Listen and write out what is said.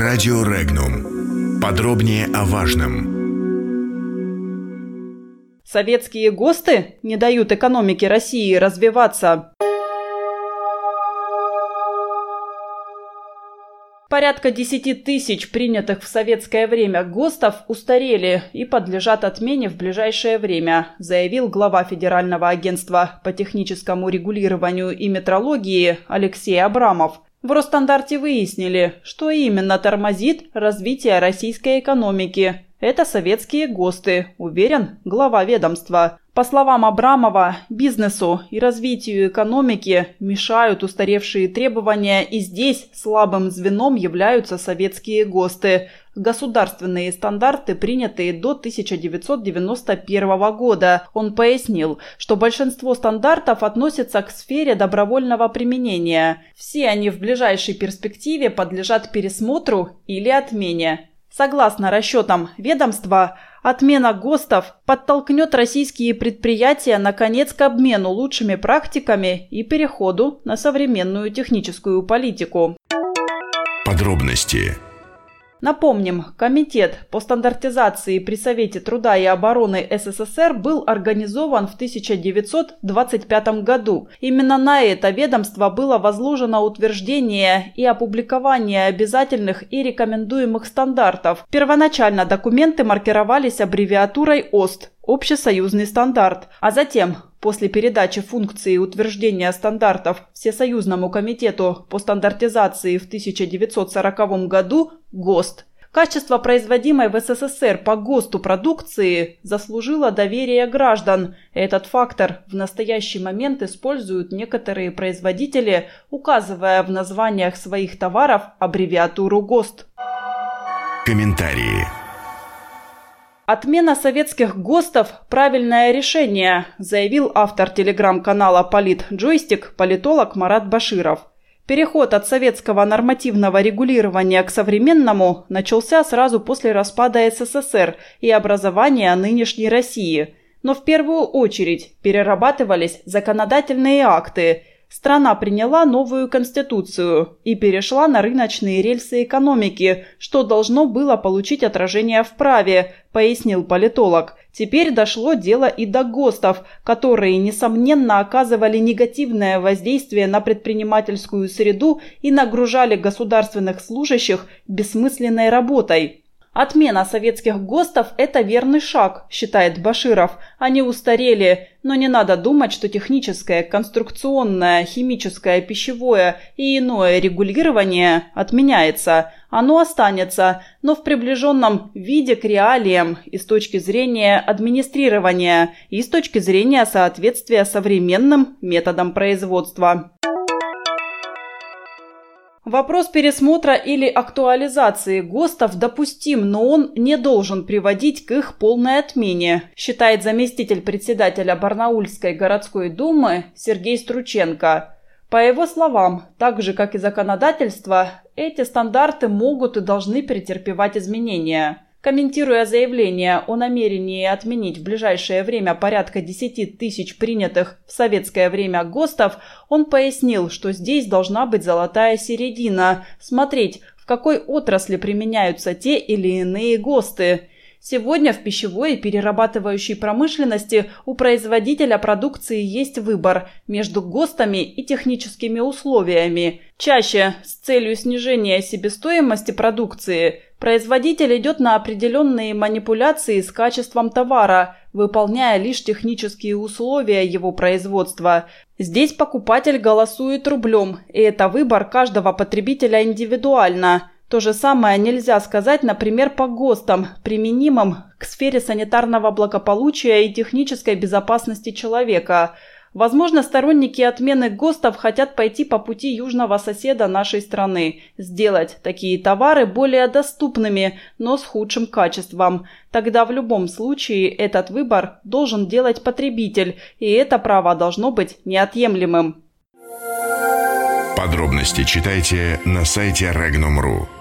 Радио Регнум. Подробнее о важном. Советские ГОСТы не дают экономике России развиваться. Порядка 10 тысяч принятых в советское время ГОСТов устарели и подлежат отмене в ближайшее время, заявил глава Федерального агентства по техническому регулированию и метрологии Алексей Абрамов. В Росстандарте выяснили, что именно тормозит развитие российской экономики. Это советские ГОСТы, уверен глава ведомства. По словам Абрамова, бизнесу и развитию экономики мешают устаревшие требования, и здесь слабым звеном являются советские ГОСТы – государственные стандарты, принятые до 1991 года. Он пояснил, что большинство стандартов относятся к сфере добровольного применения. Все они в ближайшей перспективе подлежат пересмотру или отмене. Согласно расчетам ведомства, отмена ГОСТов подтолкнет российские предприятия наконец к обмену лучшими практиками и переходу на современную техническую политику. Подробности Напомним, Комитет по стандартизации при Совете труда и обороны СССР был организован в 1925 году. Именно на это ведомство было возложено утверждение и опубликование обязательных и рекомендуемых стандартов. Первоначально документы маркировались аббревиатурой ОСТ – общесоюзный стандарт, а затем после передачи функции утверждения стандартов Всесоюзному комитету по стандартизации в 1940 году ГОСТ. Качество производимой в СССР по ГОСТу продукции заслужило доверие граждан. Этот фактор в настоящий момент используют некоторые производители, указывая в названиях своих товаров аббревиатуру ГОСТ. Комментарии. Отмена советских ГОСТов – правильное решение, заявил автор телеграм-канала «Полит Джойстик» политолог Марат Баширов. Переход от советского нормативного регулирования к современному начался сразу после распада СССР и образования нынешней России. Но в первую очередь перерабатывались законодательные акты – Страна приняла новую конституцию и перешла на рыночные рельсы экономики, что должно было получить отражение в праве, пояснил политолог. Теперь дошло дело и до ГОСТов, которые, несомненно, оказывали негативное воздействие на предпринимательскую среду и нагружали государственных служащих бессмысленной работой. Отмена советских ГОСТов – это верный шаг, считает Баширов. Они устарели, но не надо думать, что техническое, конструкционное, химическое, пищевое и иное регулирование отменяется. Оно останется, но в приближенном виде к реалиям и с точки зрения администрирования, и с точки зрения соответствия современным методам производства. Вопрос пересмотра или актуализации ГОСТов допустим, но он не должен приводить к их полной отмене, считает заместитель председателя Барнаульской городской думы Сергей Струченко. По его словам, так же как и законодательство, эти стандарты могут и должны претерпевать изменения. Комментируя заявление о намерении отменить в ближайшее время порядка 10 тысяч принятых в советское время ГОСТов, он пояснил, что здесь должна быть золотая середина, смотреть, в какой отрасли применяются те или иные ГОСТы. Сегодня в пищевой и перерабатывающей промышленности у производителя продукции есть выбор между ГОСТами и техническими условиями. Чаще с целью снижения себестоимости продукции производитель идет на определенные манипуляции с качеством товара, выполняя лишь технические условия его производства. Здесь покупатель голосует рублем, и это выбор каждого потребителя индивидуально – то же самое нельзя сказать, например, по ГОСТам, применимым к сфере санитарного благополучия и технической безопасности человека. Возможно, сторонники отмены ГОСТов хотят пойти по пути южного соседа нашей страны, сделать такие товары более доступными, но с худшим качеством. Тогда в любом случае этот выбор должен делать потребитель, и это право должно быть неотъемлемым. Подробности читайте на сайте Regnum.ru.